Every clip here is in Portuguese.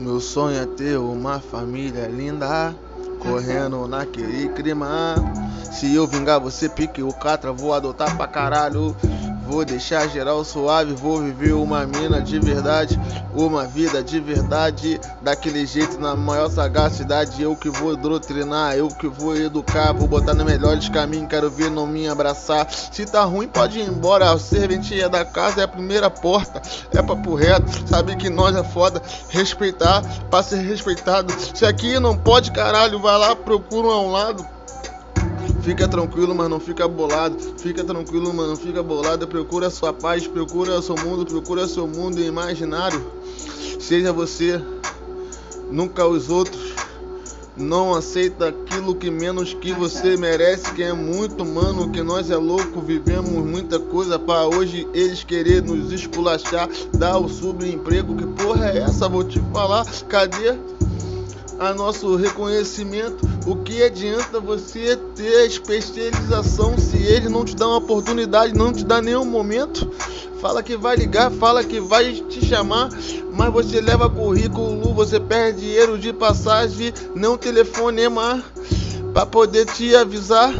Meu sonho é ter uma família linda, correndo naquele clima. Se eu vingar você, pique o catra, vou adotar pra caralho. Vou deixar geral suave, vou viver uma mina de verdade, uma vida de verdade, daquele jeito na maior sagacidade. Eu que vou doutrinar, eu que vou educar, vou botar no melhores caminhos, quero ver não me abraçar. Se tá ruim, pode ir embora. A serventia da casa é a primeira porta, é papo reto, sabe que nós é foda, respeitar pra ser respeitado. Se aqui não pode, caralho, vai lá, procura um lado. Fica tranquilo, mas não fica bolado. Fica tranquilo, mas não fica bolado. Procura sua paz, procura seu mundo, procura seu mundo imaginário. Seja você, nunca os outros. Não aceita aquilo que menos que você merece, que é muito, mano, que nós é louco, vivemos muita coisa para hoje eles querer nos esculachar, dar o subemprego, que porra é essa? Vou te falar, cadê a nosso reconhecimento. O que adianta você ter especialização se ele não te dá uma oportunidade, não te dá nenhum momento? Fala que vai ligar, fala que vai te chamar, mas você leva currículo, você perde dinheiro de passagem, não telefonema para poder te avisar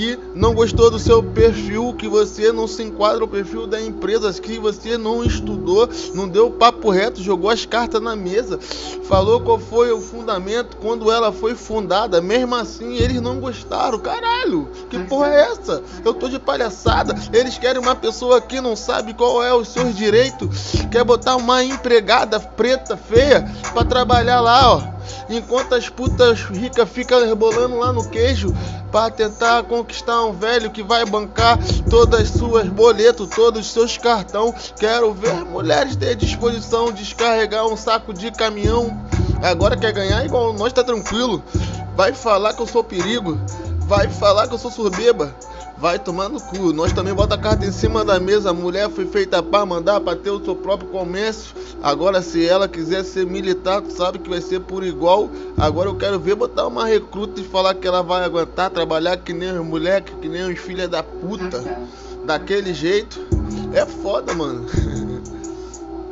que não gostou do seu perfil, que você não se enquadra no perfil da empresa, que você não estudou, não deu papo reto, jogou as cartas na mesa, falou qual foi o fundamento quando ela foi fundada. Mesmo assim, eles não gostaram. Caralho, que porra é essa? Eu tô de palhaçada. Eles querem uma pessoa que não sabe qual é os seus direitos, quer botar uma empregada preta feia para trabalhar lá, ó. Enquanto as putas ricas ficam rebolando lá no queijo para tentar conquistar um velho que vai bancar todas as suas boletos, todos os seus cartão. Quero ver mulheres ter disposição de descarregar um saco de caminhão. Agora quer ganhar igual nós tá tranquilo. Vai falar que eu sou perigo. Vai falar que eu sou surbeba. Vai tomar no cu. Nós também bota a carta em cima da mesa. A mulher foi feita para mandar para ter o seu próprio comércio. Agora, se ela quiser ser militar, tu sabe que vai ser por igual. Agora eu quero ver botar uma recruta e falar que ela vai aguentar trabalhar que nem os moleques, que nem os filhos da puta. Daquele jeito. É foda, mano.